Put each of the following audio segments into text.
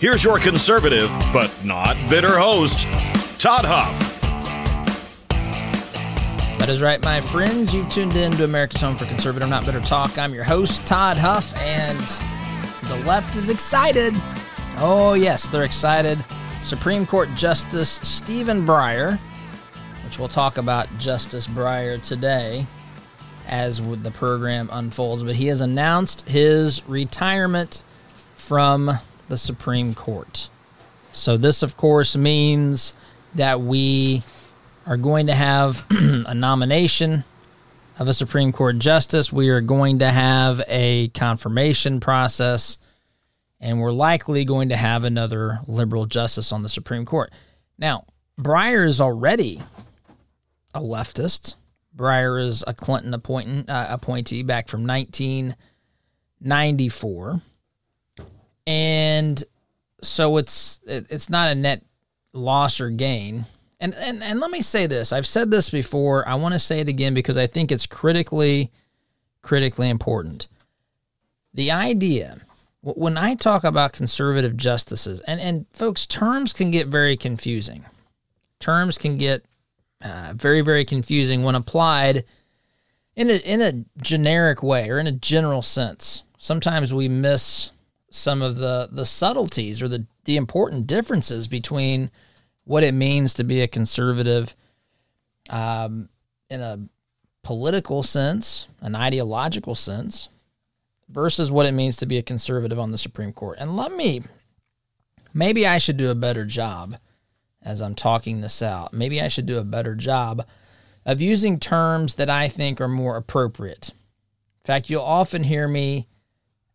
Here's your conservative, but not bitter host, Todd Huff. That is right, my friends. You've tuned in to America's Home for Conservative Not Bitter Talk. I'm your host, Todd Huff, and the left is excited. Oh, yes, they're excited. Supreme Court Justice Stephen Breyer, which we'll talk about Justice Breyer today as the program unfolds, but he has announced his retirement from the Supreme Court. So, this, of course, means that we are going to have a nomination of a Supreme Court justice. We are going to have a confirmation process, and we're likely going to have another liberal justice on the Supreme Court. Now, Breyer is already a leftist. Breyer is a Clinton appoint, uh, appointee back from 1994 and so it's it's not a net loss or gain. And and and let me say this. I've said this before. I want to say it again because I think it's critically critically important. The idea when I talk about conservative justices, and, and folks, terms can get very confusing. Terms can get uh, very, very confusing when applied in a, in a generic way or in a general sense. Sometimes we miss some of the the subtleties or the the important differences between what it means to be a conservative um, in a political sense, an ideological sense, versus what it means to be a conservative on the Supreme Court. And let me, maybe I should do a better job as I'm talking this out. Maybe I should do a better job of using terms that I think are more appropriate. In fact, you'll often hear me,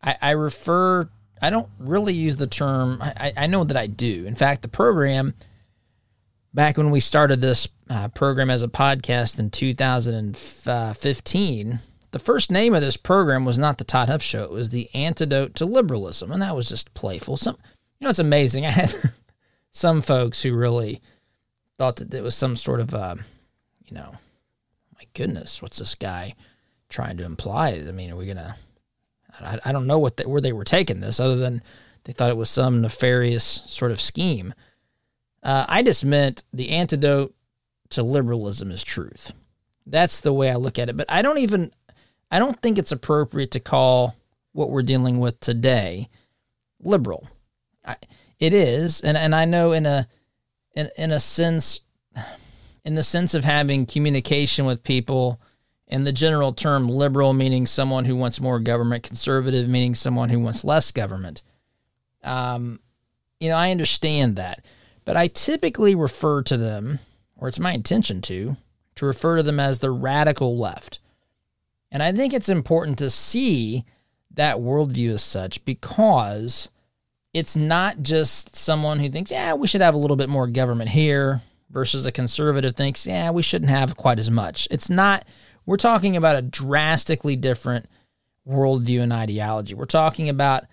I, I refer I don't really use the term. I, I know that I do. In fact, the program back when we started this uh, program as a podcast in 2015, the first name of this program was not the Todd Huff Show. It was the Antidote to Liberalism, and that was just playful. Some, you know, it's amazing. I had some folks who really thought that it was some sort of, uh, you know, my goodness, what's this guy trying to imply? I mean, are we gonna I, I don't know what they, where they were taking this, other than they thought it was some nefarious sort of scheme. Uh, I just meant the antidote to liberalism is truth. That's the way I look at it. But I don't even, I don't think it's appropriate to call what we're dealing with today liberal. I, it is, and and I know in a, in in a sense, in the sense of having communication with people and the general term liberal meaning someone who wants more government, conservative meaning someone who wants less government. Um, you know, I understand that, but I typically refer to them, or it's my intention to, to refer to them as the radical left. And I think it's important to see that worldview as such because it's not just someone who thinks, yeah, we should have a little bit more government here versus a conservative thinks, yeah, we shouldn't have quite as much. It's not we're talking about a drastically different worldview and ideology. We're talking about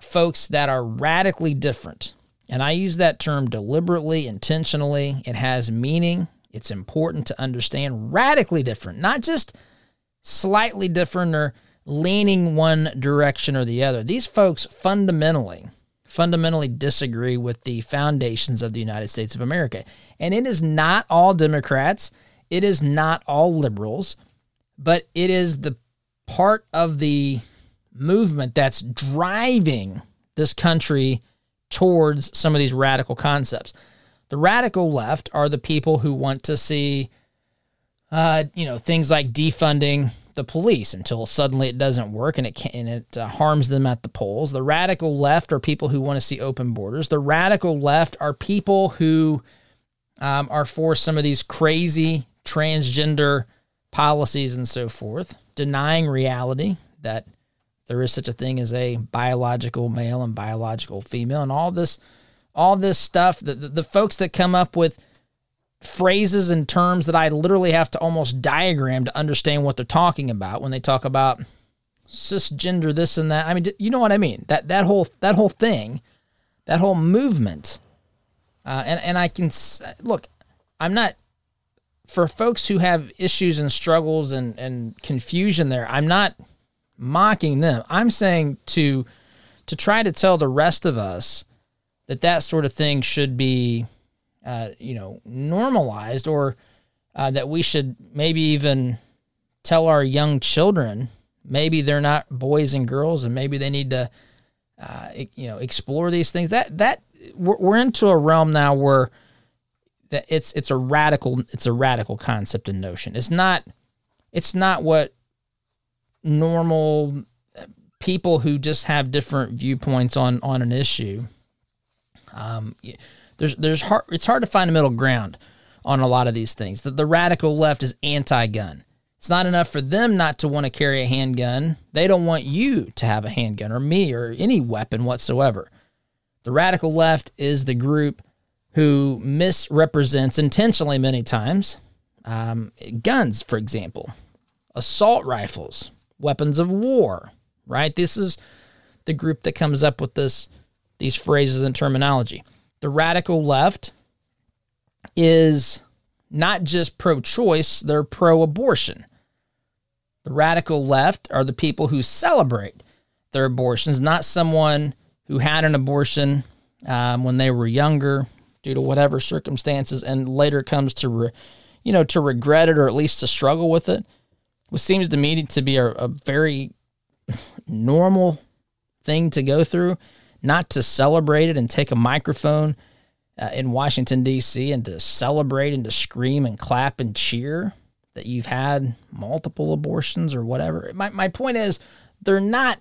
folks that are radically different. And I use that term deliberately, intentionally. It has meaning. It's important to understand radically different, not just slightly different or leaning one direction or the other. These folks fundamentally, fundamentally disagree with the foundations of the United States of America. And it is not all Democrats it is not all liberals, but it is the part of the movement that's driving this country towards some of these radical concepts. The radical left are the people who want to see, uh, you know, things like defunding the police until suddenly it doesn't work and it can, and it uh, harms them at the polls. The radical left are people who want to see open borders. The radical left are people who um, are for some of these crazy transgender policies and so forth, denying reality that there is such a thing as a biological male and biological female, and all this, all this stuff, the, the, the folks that come up with phrases and terms that I literally have to almost diagram to understand what they're talking about when they talk about cisgender this and that. I mean, you know what I mean? That that whole that whole thing, that whole movement. Uh, and and I can look. I'm not for folks who have issues and struggles and and confusion. There, I'm not mocking them. I'm saying to to try to tell the rest of us that that sort of thing should be, uh, you know, normalized, or uh, that we should maybe even tell our young children maybe they're not boys and girls, and maybe they need to, uh, you know, explore these things. That that we're, we're into a realm now where that it's it's a radical it's a radical concept and notion. It's not it's not what normal people who just have different viewpoints on on an issue. Um, there's there's hard it's hard to find a middle ground on a lot of these things. The, the radical left is anti-gun. It's not enough for them not to want to carry a handgun. They don't want you to have a handgun or me or any weapon whatsoever. The radical left is the group who misrepresents intentionally many times um, guns, for example, assault rifles, weapons of war, right? This is the group that comes up with this these phrases and terminology. The radical left is not just pro-choice, they're pro-abortion. The radical left are the people who celebrate their abortions, not someone who had an abortion um, when they were younger due to whatever circumstances and later comes to, re, you know, to regret it or at least to struggle with it. Which seems to me to be a, a very normal thing to go through, not to celebrate it and take a microphone uh, in Washington, D.C., and to celebrate and to scream and clap and cheer that you've had multiple abortions or whatever. My, my point is, they're not,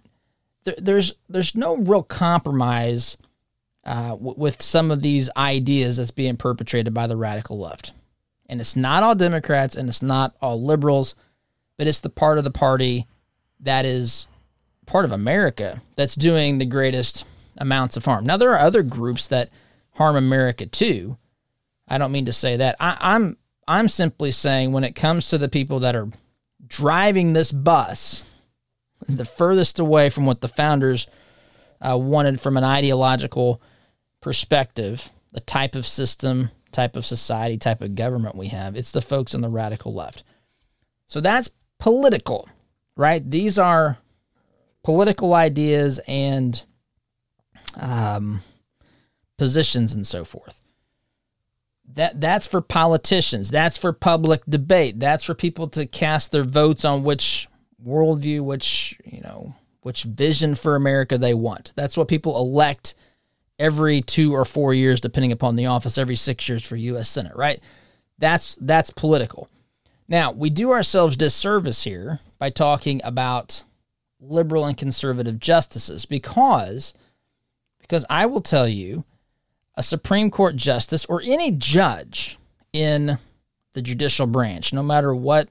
there, there's, there's no real compromise uh, w- with some of these ideas that's being perpetrated by the radical left. And it's not all Democrats and it's not all liberals, but it's the part of the party that is part of America that's doing the greatest amounts of harm. Now, there are other groups that harm America too. I don't mean to say that. I, I'm I'm simply saying when it comes to the people that are driving this bus, the furthest away from what the founders uh, wanted from an ideological perspective, the type of system, type of society, type of government we have, it's the folks on the radical left. So that's political, right? These are political ideas and um, positions and so forth. That that's for politicians. That's for public debate. That's for people to cast their votes on which worldview, which you know, which vision for America they want. That's what people elect every two or four years, depending upon the office. Every six years for U.S. Senate, right? That's that's political. Now we do ourselves disservice here by talking about liberal and conservative justices because because I will tell you a Supreme Court justice or any judge in the judicial branch, no matter what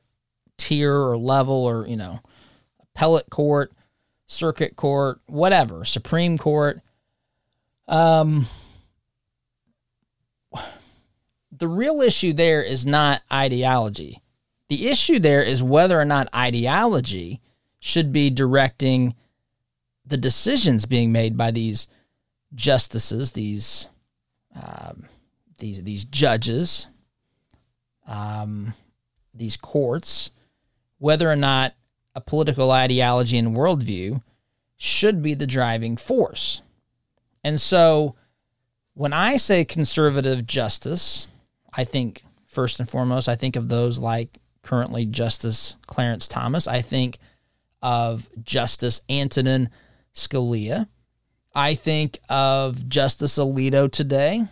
tier or level or, you know, appellate court, circuit court, whatever, Supreme Court, um, the real issue there is not ideology. The issue there is whether or not ideology should be directing the decisions being made by these justices, these um, these these judges, um, these courts, whether or not a political ideology and worldview should be the driving force. And so when I say conservative justice, I think first and foremost, I think of those like currently Justice Clarence Thomas. I think of Justice Antonin Scalia. I think of Justice Alito today.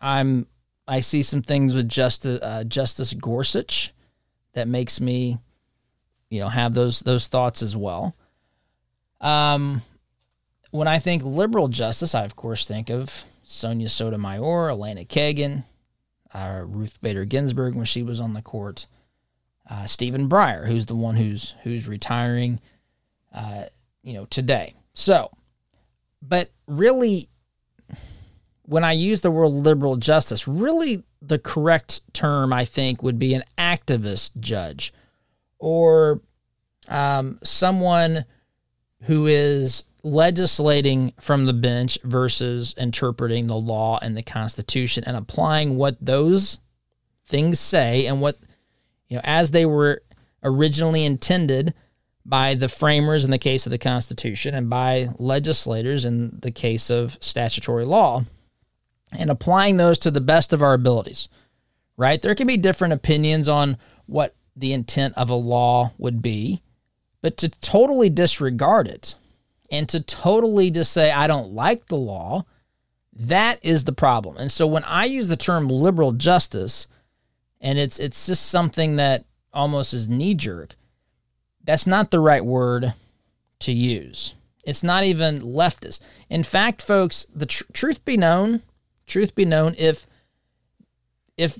I'm I see some things with Justice uh, Justice Gorsuch that makes me, you know, have those those thoughts as well. Um, when I think liberal justice, I of course think of Sonia Sotomayor, Elena Kagan, uh, Ruth Bader Ginsburg when she was on the court, uh, Stephen Breyer, who's the one who's who's retiring, uh, you know, today. So but really, when I use the word liberal justice, really the correct term, I think, would be an activist judge or um, someone who is legislating from the bench versus interpreting the law and the Constitution and applying what those things say and what, you know, as they were originally intended by the framers in the case of the Constitution and by legislators in the case of statutory law and applying those to the best of our abilities, right? There can be different opinions on what the intent of a law would be, but to totally disregard it and to totally just say, I don't like the law, that is the problem. And so when I use the term liberal justice, and it's it's just something that almost is knee jerk, that's not the right word to use. It's not even leftist. In fact, folks, the tr- truth be known, truth be known, if if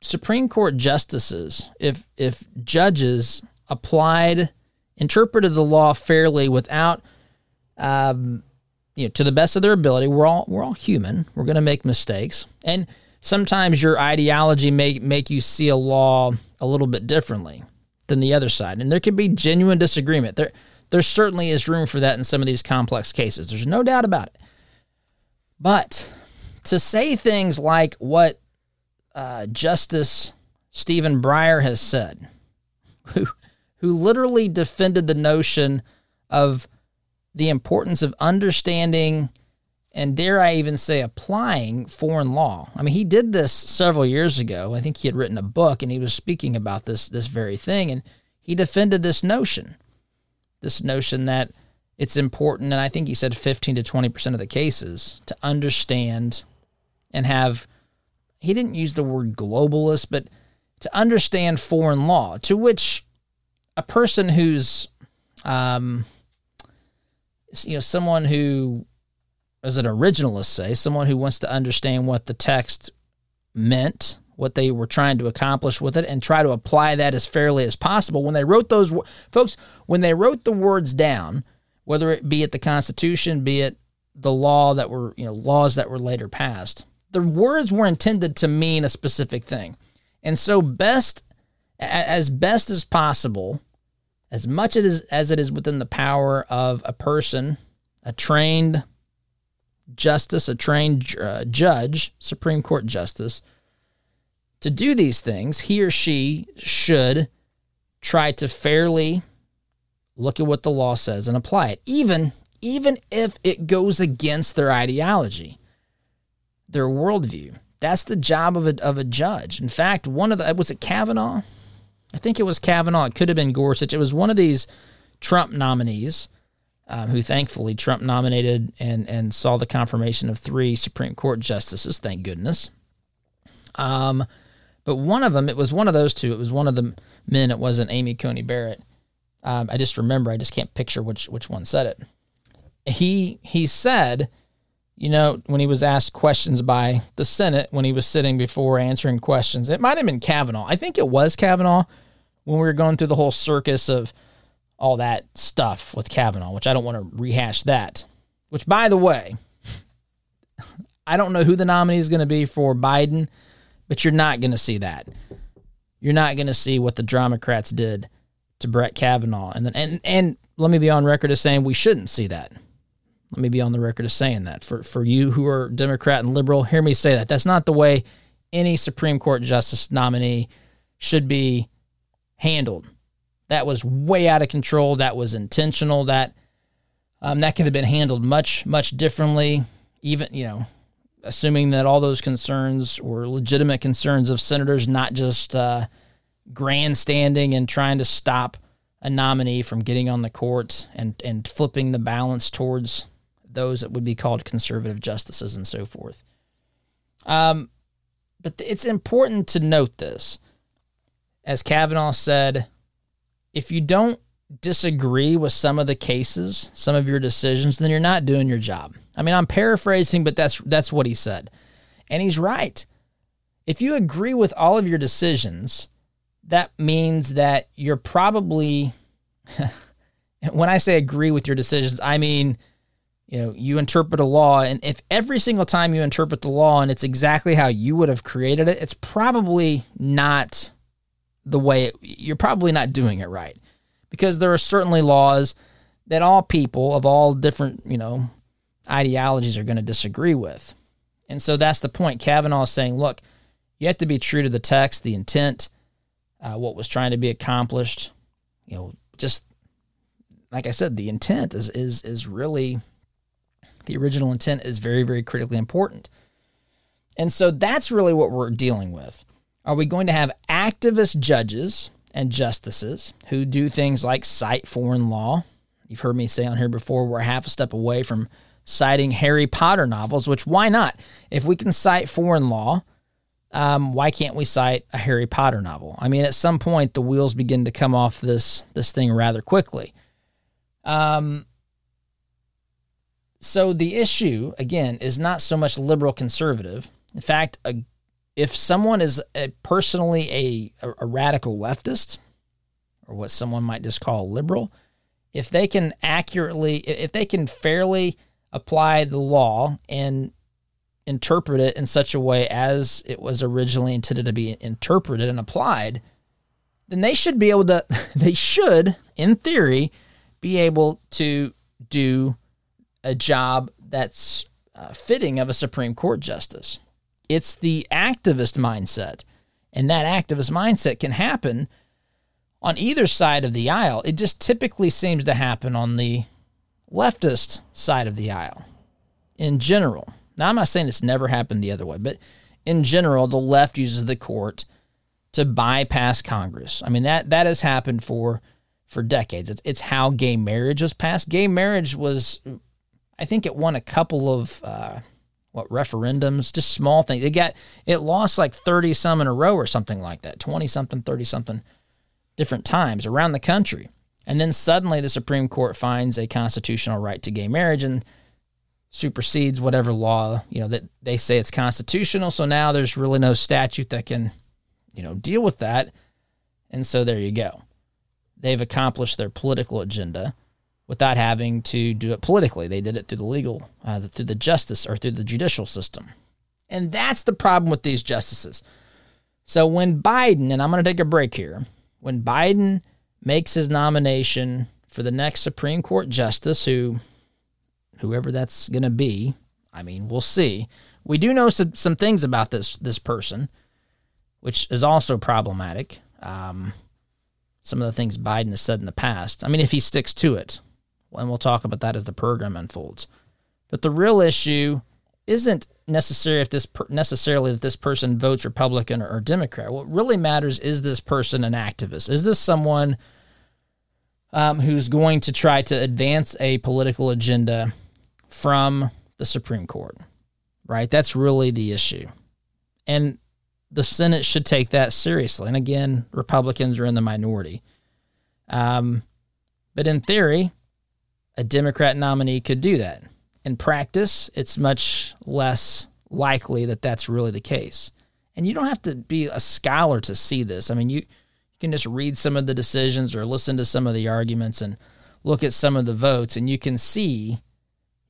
Supreme Court justices, if if judges applied, interpreted the law fairly without, um, you know, to the best of their ability, we're all we're all human. We're going to make mistakes, and sometimes your ideology may make you see a law a little bit differently than the other side, and there can be genuine disagreement. There there certainly is room for that in some of these complex cases. There's no doubt about it. But to say things like what uh, Justice Stephen Breyer has said, who, who literally defended the notion of the importance of understanding and dare I even say applying foreign law. I mean, he did this several years ago. I think he had written a book and he was speaking about this this very thing and he defended this notion. This notion that it's important, and I think he said 15 to 20% of the cases, to understand and have, he didn't use the word globalist, but to understand foreign law, to which a person who's, um, you know, someone who is an originalist, say, someone who wants to understand what the text meant, what they were trying to accomplish with it, and try to apply that as fairly as possible. When they wrote those, folks, when they wrote the words down, whether it be at the Constitution, be it the law that were, you know, laws that were later passed. The words were intended to mean a specific thing. And so best as best as possible, as much as, as it is within the power of a person, a trained justice, a trained uh, judge, Supreme Court justice, to do these things, he or she should try to fairly look at what the law says and apply it, even even if it goes against their ideology, their worldview. That's the job of a, of a judge. In fact, one of the was it Kavanaugh? I think it was Kavanaugh. It could have been Gorsuch. It was one of these Trump nominees, um, who thankfully Trump nominated and and saw the confirmation of three Supreme Court justices. Thank goodness. Um, but one of them, it was one of those two. It was one of the men. It wasn't Amy Coney Barrett. Um, I just remember. I just can't picture which which one said it. He he said, you know, when he was asked questions by the Senate when he was sitting before answering questions, it might have been Kavanaugh. I think it was Kavanaugh when we were going through the whole circus of all that stuff with Kavanaugh, which I don't want to rehash that. Which, by the way, I don't know who the nominee is going to be for Biden, but you're not going to see that. You're not going to see what the Democrats did to Brett Kavanaugh. And then and and let me be on record as saying we shouldn't see that. Let me be on the record as saying that. For for you who are Democrat and liberal, hear me say that. That's not the way any Supreme Court justice nominee should be handled. That was way out of control. That was intentional. That um, that could have been handled much much differently. Even you know, assuming that all those concerns were legitimate concerns of senators, not just uh, grandstanding and trying to stop a nominee from getting on the court and, and flipping the balance towards those that would be called conservative justices and so forth. Um, but it's important to note this. As Kavanaugh said, if you don't disagree with some of the cases, some of your decisions, then you're not doing your job. I mean, I'm paraphrasing, but that's that's what he said. And he's right. If you agree with all of your decisions, that means that you're probably, when I say agree with your decisions, I mean you know, you interpret a law, and if every single time you interpret the law and it's exactly how you would have created it, it's probably not the way it, you're probably not doing it right. Because there are certainly laws that all people of all different, you know, ideologies are going to disagree with. And so that's the point. Kavanaugh is saying, look, you have to be true to the text, the intent, uh, what was trying to be accomplished. You know, just like I said, the intent is is is really the original intent is very very critically important. And so that's really what we're dealing with. Are we going to have activist judges and justices who do things like cite foreign law? You've heard me say on here before, we're half a step away from citing Harry Potter novels, which why not? If we can cite foreign law, um, why can't we cite a Harry Potter novel? I mean, at some point, the wheels begin to come off this this thing rather quickly. Um, so the issue again is not so much liberal conservative. In fact, a, if someone is a, personally a, a radical leftist, or what someone might just call liberal, if they can accurately, if they can fairly apply the law and interpret it in such a way as it was originally intended to be interpreted and applied, then they should be able to, they should, in theory, be able to do a job that's uh, fitting of a Supreme Court justice. It's the activist mindset. And that activist mindset can happen on either side of the aisle. It just typically seems to happen on the leftist side of the aisle in general. Now, I'm not saying it's never happened the other way, but in general, the left uses the court to bypass Congress. I mean that that has happened for for decades. It's it's how gay marriage was passed. Gay marriage was, I think, it won a couple of uh, what referendums, just small things. It got it lost like thirty some in a row or something like that, twenty something, thirty something, different times around the country. And then suddenly the Supreme Court finds a constitutional right to gay marriage and supersedes whatever law, you know, that they say it's constitutional. So now there's really no statute that can, you know, deal with that. And so there you go. They've accomplished their political agenda without having to do it politically. They did it through the legal, uh, through the justice or through the judicial system. And that's the problem with these justices. So when Biden, and I'm going to take a break here, when Biden makes his nomination for the next Supreme Court justice, who, whoever that's going to be, I mean, we'll see. We do know some, some things about this this person, which is also problematic. Um, some of the things Biden has said in the past. I mean, if he sticks to it, and we'll talk about that as the program unfolds. But the real issue isn't necessarily if this per, necessarily that this person votes Republican or, or Democrat. What really matters is this person an activist? Is this someone um, who's going to try to advance a political agenda from the Supreme Court, right? That's really the issue. And the Senate should take that seriously. And again, Republicans are in the minority. Um, but in theory, a Democrat nominee could do that. In practice, it's much less likely that that's really the case. And you don't have to be a scholar to see this. I mean, you you can just read some of the decisions or listen to some of the arguments and look at some of the votes and you can see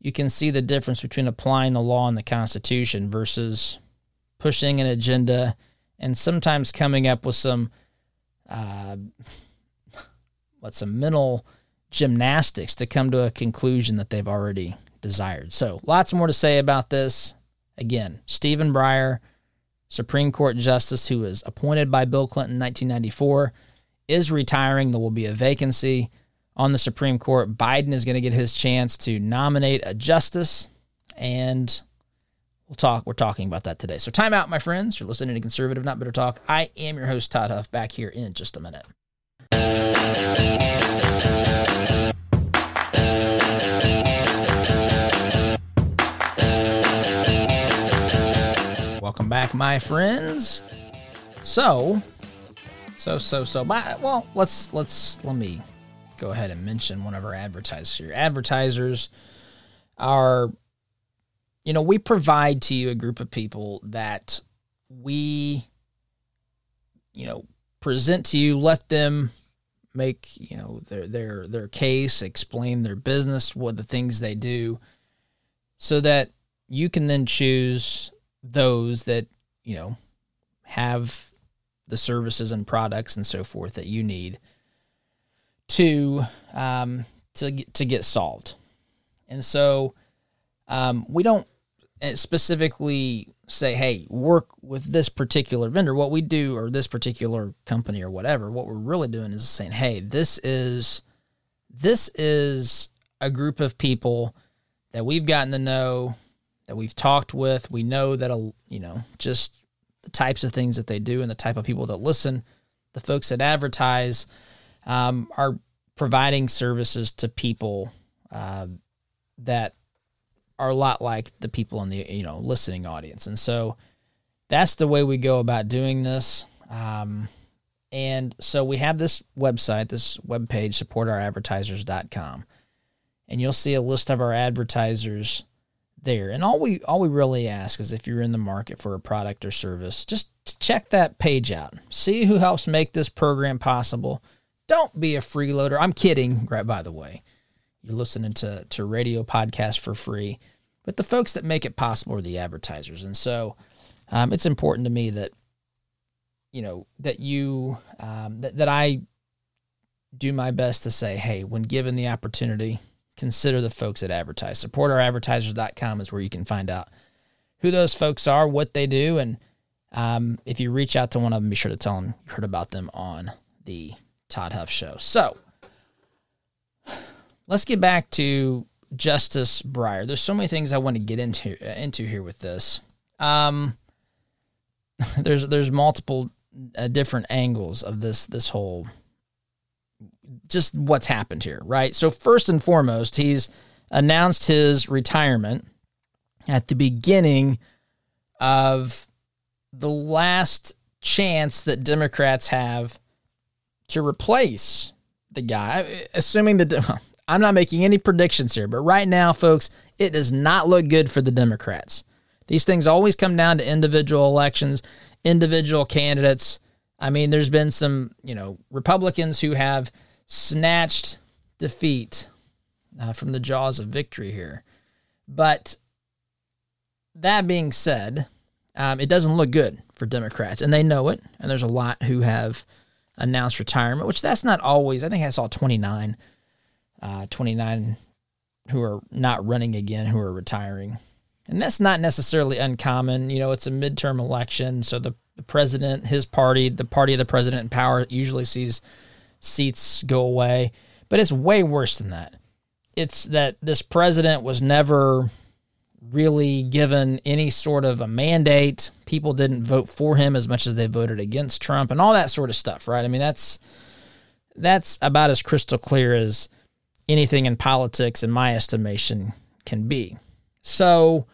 you can see the difference between applying the law and the constitution versus pushing an agenda and sometimes coming up with some uh, what some mental gymnastics to come to a conclusion that they've already desired. So, lots more to say about this. Again, Stephen Breyer Supreme Court justice who was appointed by Bill Clinton in 1994 is retiring. There will be a vacancy on the Supreme Court. Biden is going to get his chance to nominate a justice, and we'll talk. We're talking about that today. So, time out, my friends. You're listening to Conservative Not Bitter Talk. I am your host, Todd Huff. Back here in just a minute. My friends. So, so, so, so, well, let's, let's, let me go ahead and mention one of our advertisers here. Advertisers are, you know, we provide to you a group of people that we, you know, present to you, let them make, you know, their, their, their case, explain their business, what the things they do. so that you can then choose those that, you know, have the services and products and so forth that you need to um, to to get solved. And so um, we don't eh, specifically say, "Hey, work with this particular vendor." What we do, or this particular company, or whatever. What we're really doing is saying, "Hey, this is this is a group of people that we've gotten to know, that we've talked with. We know that a you know just the types of things that they do and the type of people that listen, the folks that advertise, um, are providing services to people uh, that are a lot like the people in the you know listening audience, and so that's the way we go about doing this. Um, and so we have this website, this webpage, supportouradvertisers.com, and you'll see a list of our advertisers there. And all we all we really ask is if you're in the market for a product or service, just check that page out. See who helps make this program possible. Don't be a freeloader. I'm kidding, right by the way. You're listening to to radio podcast for free. But the folks that make it possible are the advertisers. And so um, it's important to me that you know that you um, that, that I do my best to say, hey, when given the opportunity, consider the folks that advertise. Supportouradvertisers.com is where you can find out who those folks are, what they do, and um, if you reach out to one of them, be sure to tell them you heard about them on the Todd Huff Show. So let's get back to Justice Breyer. There's so many things I want to get into uh, into here with this. Um, there's there's multiple uh, different angles of this this whole just what's happened here, right? So, first and foremost, he's announced his retirement at the beginning of the last chance that Democrats have to replace the guy, assuming that I'm not making any predictions here, but right now, folks, it does not look good for the Democrats. These things always come down to individual elections, individual candidates. I mean, there's been some, you know, Republicans who have snatched defeat uh, from the jaws of victory here. But that being said, um, it doesn't look good for Democrats, and they know it. And there's a lot who have announced retirement, which that's not always. I think I saw 29, uh, 29 who are not running again, who are retiring. And that's not necessarily uncommon. You know, it's a midterm election, so the, the president, his party, the party of the president in power, usually sees seats go away. But it's way worse than that. It's that this president was never really given any sort of a mandate. People didn't vote for him as much as they voted against Trump and all that sort of stuff, right? I mean, that's that's about as crystal clear as anything in politics in my estimation can be. So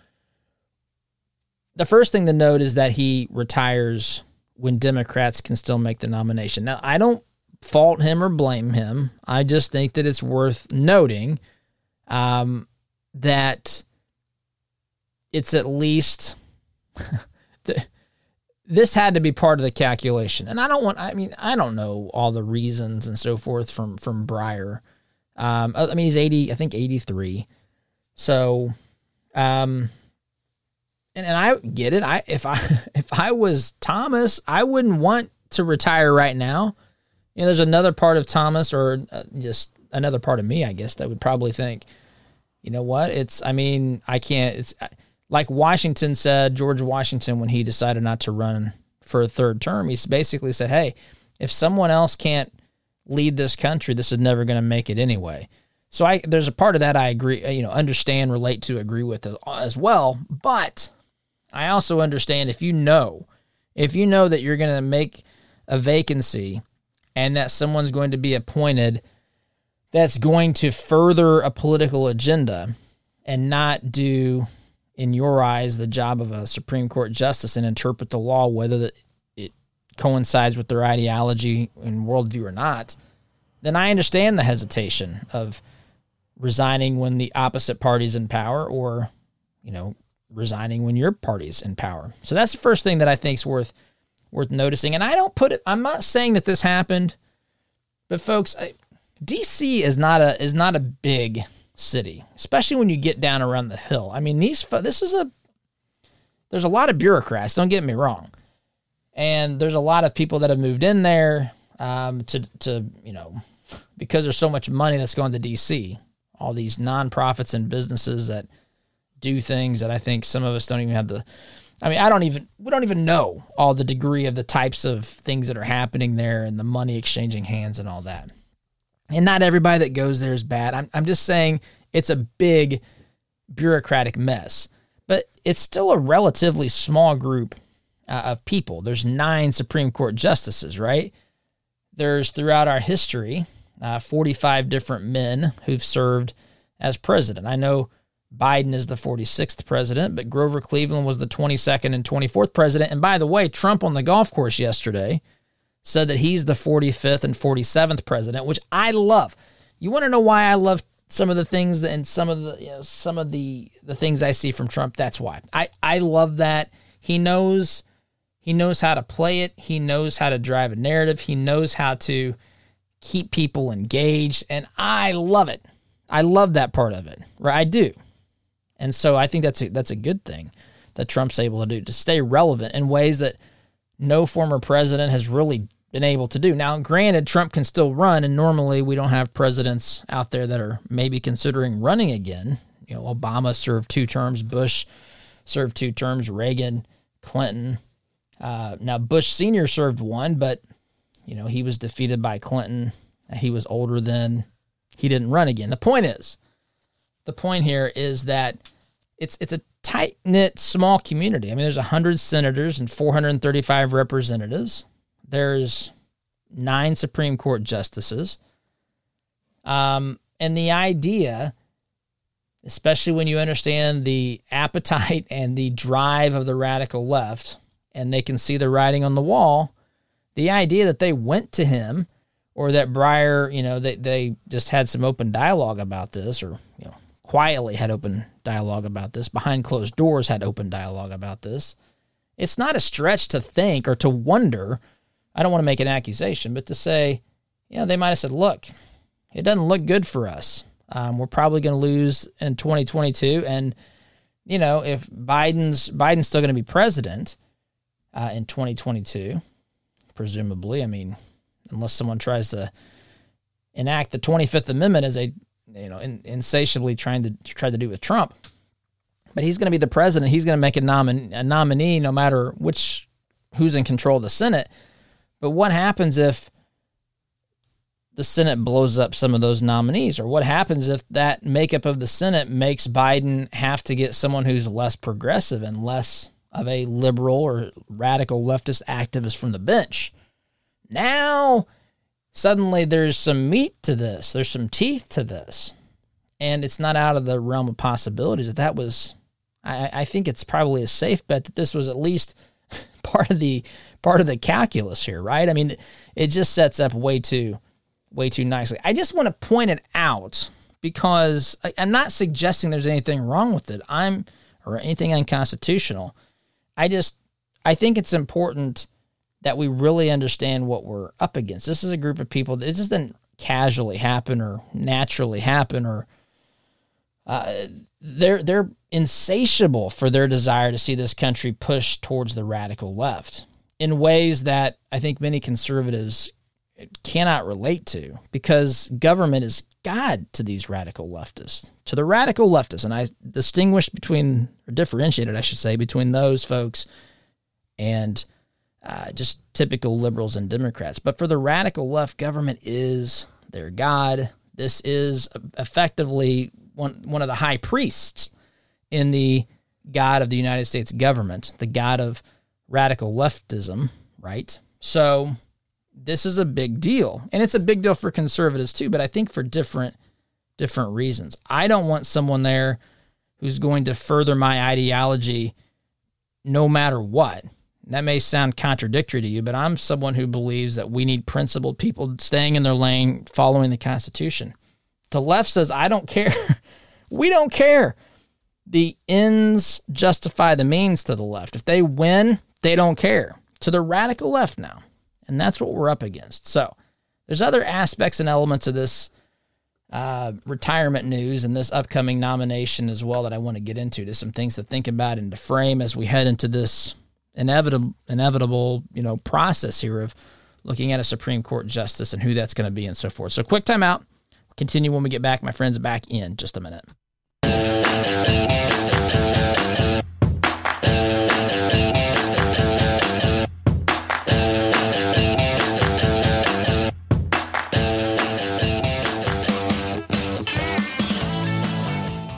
the first thing to note is that he retires when Democrats can still make the nomination. Now, I don't fault him or blame him. I just think that it's worth noting um, that it's at least this had to be part of the calculation. And I don't want. I mean, I don't know all the reasons and so forth from from Breyer. Um, I mean, he's eighty. I think eighty three. So, um, and and I get it. I if I if I was Thomas, I wouldn't want to retire right now know, there's another part of Thomas or uh, just another part of me, I guess, that would probably think, you know what? It's, I mean, I can't, it's like Washington said, George Washington, when he decided not to run for a third term, he basically said, hey, if someone else can't lead this country, this is never going to make it anyway. So I, there's a part of that I agree, uh, you know, understand, relate to, agree with as well. But I also understand if you know, if you know that you're going to make a vacancy and that someone's going to be appointed that's going to further a political agenda and not do, in your eyes, the job of a Supreme Court justice and interpret the law, whether it coincides with their ideology and worldview or not, then I understand the hesitation of resigning when the opposite party's in power or, you know, resigning when your party's in power. So that's the first thing that I think is worth worth noticing. And I don't put it. I'm not saying that this happened, but folks, I, DC is not a is not a big city, especially when you get down around the hill. I mean, these this is a there's a lot of bureaucrats. Don't get me wrong, and there's a lot of people that have moved in there um, to to you know because there's so much money that's going to D.C. All these nonprofits and businesses that do things that I think some of us don't even have the. I mean, I don't even we don't even know all the degree of the types of things that are happening there and the money exchanging hands and all that. And not everybody that goes there is bad. I'm, I'm just saying it's a big bureaucratic mess, but it's still a relatively small group uh, of people. There's nine Supreme Court justices, right? There's throughout our history uh, 45 different men who've served as president. I know Biden is the 46th president, but Grover Cleveland was the 22nd and 24th president. And by the way, Trump on the golf course yesterday said that he's the 45th and 47th president, which I love. You want to know why I love some of the things and some of the you know, some of the the things I see from Trump? That's why. I I love that he knows he knows how to play it. He knows how to drive a narrative. He knows how to keep people engaged and I love it. I love that part of it. Right? I do. And so I think that's a, that's a good thing that Trump's able to do to stay relevant in ways that no former president has really been able to do. Now, granted, Trump can still run, and normally we don't have presidents out there that are maybe considering running again. You know, Obama served two terms, Bush served two terms, Reagan, Clinton. Uh, now, Bush Sr. served one, but, you know, he was defeated by Clinton. He was older then. He didn't run again. The point is, the point here is that it's it's a tight knit small community. I mean, there's 100 senators and 435 representatives. There's nine Supreme Court justices. Um, and the idea, especially when you understand the appetite and the drive of the radical left, and they can see the writing on the wall, the idea that they went to him or that Breyer, you know, they, they just had some open dialogue about this or, you know, quietly had open dialogue about this, behind closed doors had open dialogue about this. It's not a stretch to think or to wonder. I don't want to make an accusation, but to say, you know, they might have said, look, it doesn't look good for us. Um, we're probably going to lose in 2022. And, you know, if Biden's Biden's still going to be president uh, in 2022, presumably, I mean, unless someone tries to enact the 25th Amendment as a you know, in, insatiably trying to try to do with Trump. But he's going to be the president. He's going to make a, nomin- a nominee no matter which who's in control of the Senate. But what happens if the Senate blows up some of those nominees? Or what happens if that makeup of the Senate makes Biden have to get someone who's less progressive and less of a liberal or radical leftist activist from the bench? Now suddenly there's some meat to this, there's some teeth to this. And it's not out of the realm of possibilities that that was, I, I think it's probably a safe bet that this was at least part of the part of the calculus here, right? I mean, it just sets up way too, way too nicely. I just want to point it out because I, I'm not suggesting there's anything wrong with it. I'm or anything unconstitutional. I just I think it's important that we really understand what we're up against. This is a group of people that doesn't casually happen or naturally happen or uh, they're they're insatiable for their desire to see this country push towards the radical left in ways that I think many conservatives cannot relate to because government is God to these radical leftists, to the radical leftists. And I distinguish between, or differentiated, I should say, between those folks and uh, just typical liberals and Democrats. But for the radical left, government is their God. This is effectively one, one of the high priests in the God of the United States government, the God of radical leftism, right? So this is a big deal. And it's a big deal for conservatives too, but I think for different different reasons. I don't want someone there who's going to further my ideology no matter what. That may sound contradictory to you, but I'm someone who believes that we need principled people staying in their lane, following the Constitution. The left says, I don't care. we don't care. The ends justify the means to the left. If they win, they don't care. To the radical left now. And that's what we're up against. So there's other aspects and elements of this uh, retirement news and this upcoming nomination as well that I want to get into. There's some things to think about and to frame as we head into this inevitable, inevitable, you know, process here of looking at a Supreme Court justice and who that's going to be and so forth. So, quick time out. Continue when we get back, my friends. Back in just a minute.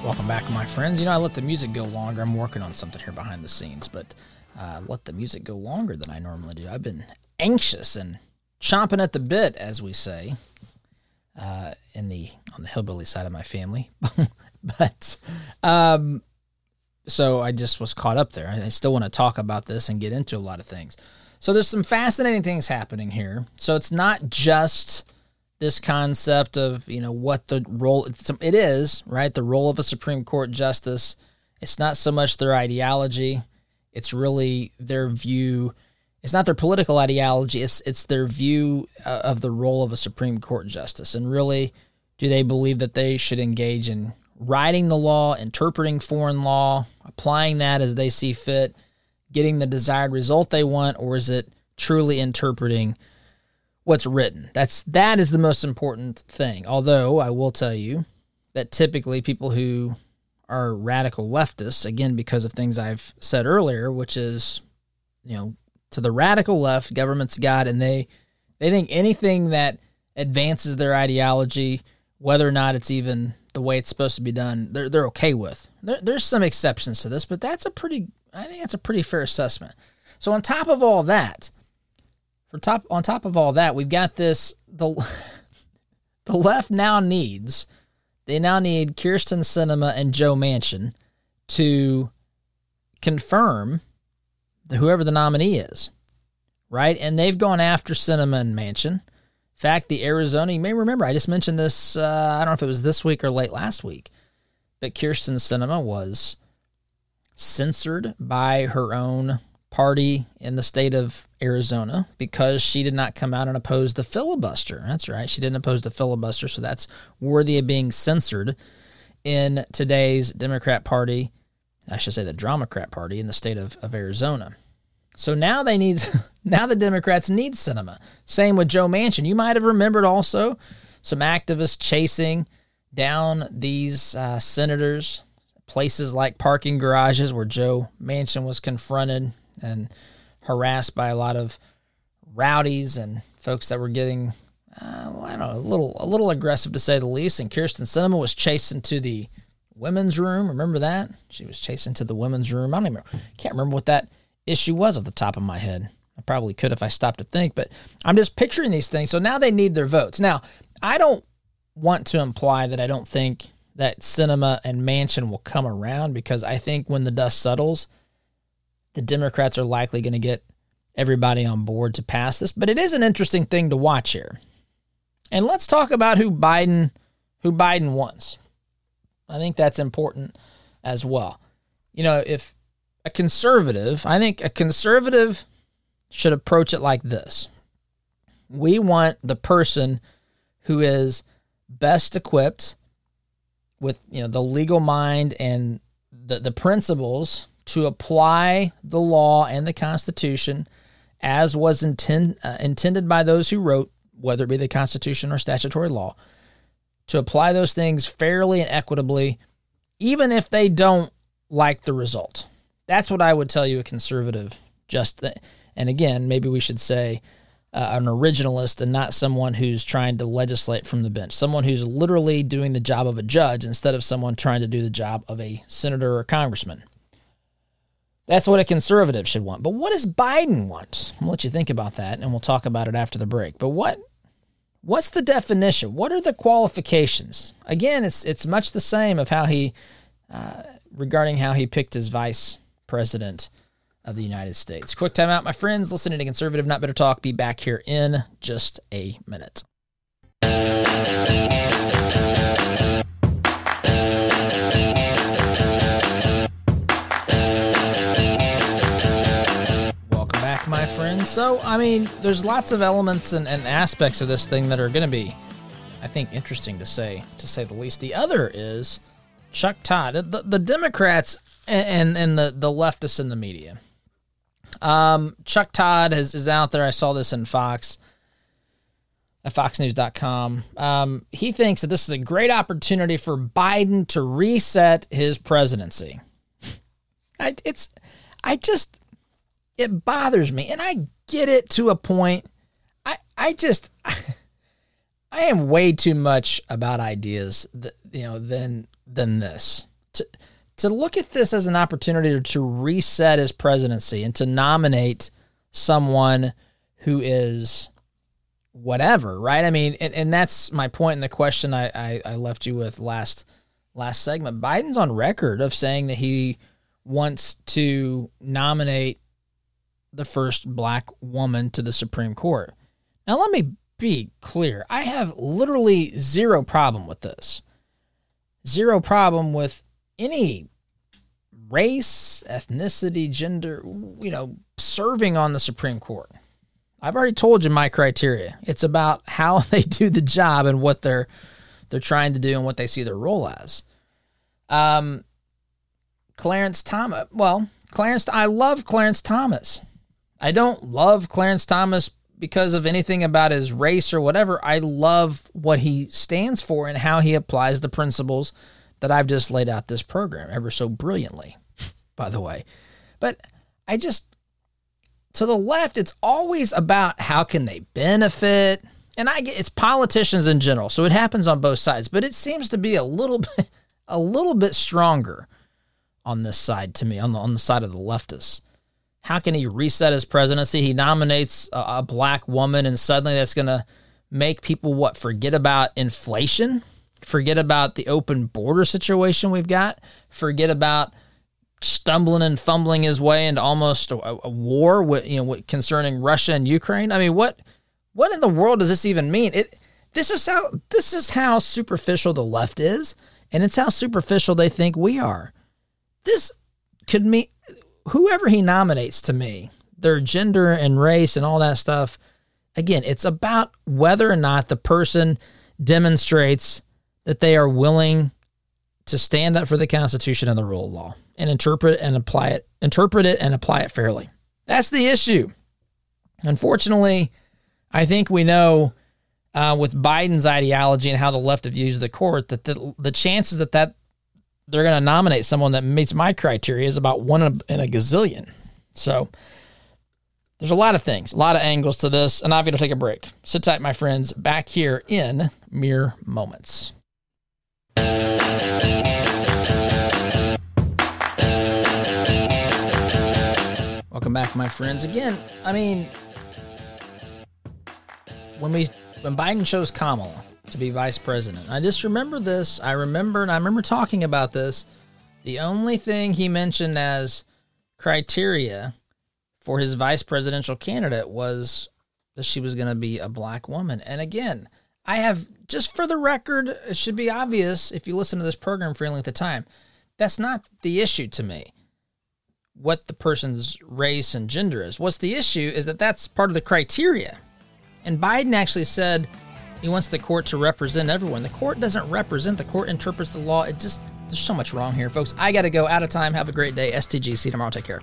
Welcome back, my friends. You know, I let the music go longer. I'm working on something here behind the scenes, but uh, let the music go longer than I normally do. I've been anxious and chomping at the bit, as we say, uh, in the on the hillbilly side of my family. but um, so I just was caught up there. I still want to talk about this and get into a lot of things. So there's some fascinating things happening here. So it's not just this concept of you know what the role it is right the role of a supreme court justice it's not so much their ideology it's really their view it's not their political ideology it's it's their view uh, of the role of a supreme court justice and really do they believe that they should engage in writing the law interpreting foreign law applying that as they see fit getting the desired result they want or is it truly interpreting what's written. That's that is the most important thing. Although I will tell you that typically people who are radical leftists, again because of things I've said earlier, which is, you know, to the radical left, government's God, and they they think anything that advances their ideology, whether or not it's even the way it's supposed to be done, they're they're okay with. There, there's some exceptions to this, but that's a pretty I think that's a pretty fair assessment. So on top of all that, for top on top of all that, we've got this the the left now needs they now need Kyrsten Sinema and Joe Manchin to confirm whoever the nominee is, right? And they've gone after Sinema and Manchin. In fact, the Arizona, you may remember, I just mentioned this, uh, I don't know if it was this week or late last week, but Kyrsten Sinema was censored by her own party in the state of Arizona because she did not come out and oppose the filibuster. That's right. She didn't oppose the filibuster, so that's worthy of being censored in today's Democrat Party. I should say the Dramacrat Party in the state of, of Arizona. So now they need now the Democrats need Sinema. Same with Joe Manchin. You might have remembered also some activists chasing down these uh, senators, places like parking garages where Joe Manchin was confronted and harassed by a lot of rowdies and folks that were getting, uh, well, I don't know, a little a little aggressive to say the least. And Kyrsten Sinema was chased into the women's room. Remember that? She was chased into the women's room. I don't even can't remember what that issue was off the top of my head. I probably could if I stopped to think, but I'm just picturing these things. So now they need their votes. Now, I don't want to imply that I don't think that Sinema and Manchin will come around because I think when the dust settles, the Democrats are likely going to get everybody on board to pass this, but it is an interesting thing to watch here. And let's talk about who Biden who Biden wants. I think that's important as well. You know, if a conservative, I think a conservative should approach it like this. We want the person who is best equipped with, you know, the legal mind and the, the principles to apply the law and the Constitution as was intend, uh, intended by those who wrote, whether it be the Constitution or statutory law, to apply those things fairly and equitably, even if they don't like the result. That's what I would tell you a conservative just th- and again, maybe we should say uh, an originalist and not someone who's trying to legislate from the bench, someone who's literally doing the job of a judge instead of someone trying to do the job of a senator or congressman. That's what a conservative should want. But what does Biden want? I'll let you think about that and we'll talk about it after the break. But what what's the definition? What are the qualifications? Again, it's it's much the same of how he uh, regarding how he picked his vice president of the United States. Quick time out, my friends. Listening to Conservative Not better Talk. Be back here in just a minute. Friends. So, I mean, there's lots of elements and, and aspects of this thing that are going to be I think, interesting to say to say the least. The other is Chuck Todd, the, the, Democrats and, and the the leftists in the media. Um, Chuck Todd is, is out there. I saw this in Fox at foxnews.com. Um, he thinks that this is a great opportunity for Biden to reset his presidency. I, it's, I just, it bothers me. And I get it to a point. I, I just, I, am way too much about ideas that, you know, than, than this. To, to look at this as an opportunity to reset his presidency and to nominate someone who is whatever, right? I mean, and, and that's my point in the question I, I, I left you with last last segment. Biden's on record of saying that he wants to nominate the first black woman to the Supreme Court. Now, let me be clear. I have literally zero problem with this. Zero problem with any race, ethnicity, gender, you know, serving on the Supreme Court. I've already told you my criteria. It's about how they do the job and what they're they're trying to do and what they see their role as. Um, Clarence Thomas. Well, Clarence. I love Clarence Thomas. I don't love Clarence Thomas because of anything about his race or whatever. I love what he stands for and how he applies the principles that I've just laid out this program ever so brilliantly, by the way. But I just to the left, it's always about how can they benefit. And I get it's politicians in general, so it happens on both sides, but it seems to be a little bit a little bit stronger on this side to me, on the on the side of the leftists. How can he reset his presidency? He nominates a, a black woman, and suddenly that's going to make people what forget about inflation, forget about the open border situation we've got, forget about stumbling and fumbling his way into almost a, a war with you know concerning Russia and Ukraine. I mean, what what in the world does this even mean? It this is how this is how superficial the left is, and it's how superficial they think we are. This could mean whoever he nominates to me, their gender and race and all that stuff. Again, it's about whether or not the person demonstrates that they are willing to stand up for the Constitution and the rule of law and interpret and apply it, interpret it and apply it fairly. That's the issue. Unfortunately, I think we know uh, with Biden's ideology and how the left have used the court that the, the chances that that they're going to nominate someone that meets my criteria is about one in a gazillion. So there's a lot of things, a lot of angles to this, and I've got to take a break. Sit tight, my friends, back here in mere moments. Welcome back, my friends. Again, I mean, when we when Biden chose Kamala to be vice president, I just remember this. I remember, and I remember talking about this. The only thing he mentioned as criteria for his vice presidential candidate was that she was going to be a black woman. And again, I have just for the record, it should be obvious if you listen to this program for any length of time. That's not the issue to me what the person's race and gender is. What's the issue is that that's part of the criteria. And Biden actually said he wants the court to represent everyone. The court doesn't represent, the court interprets the law. It just, there's so much wrong here, folks. I got to go out of time. Have a great day. STGC tomorrow. Take care.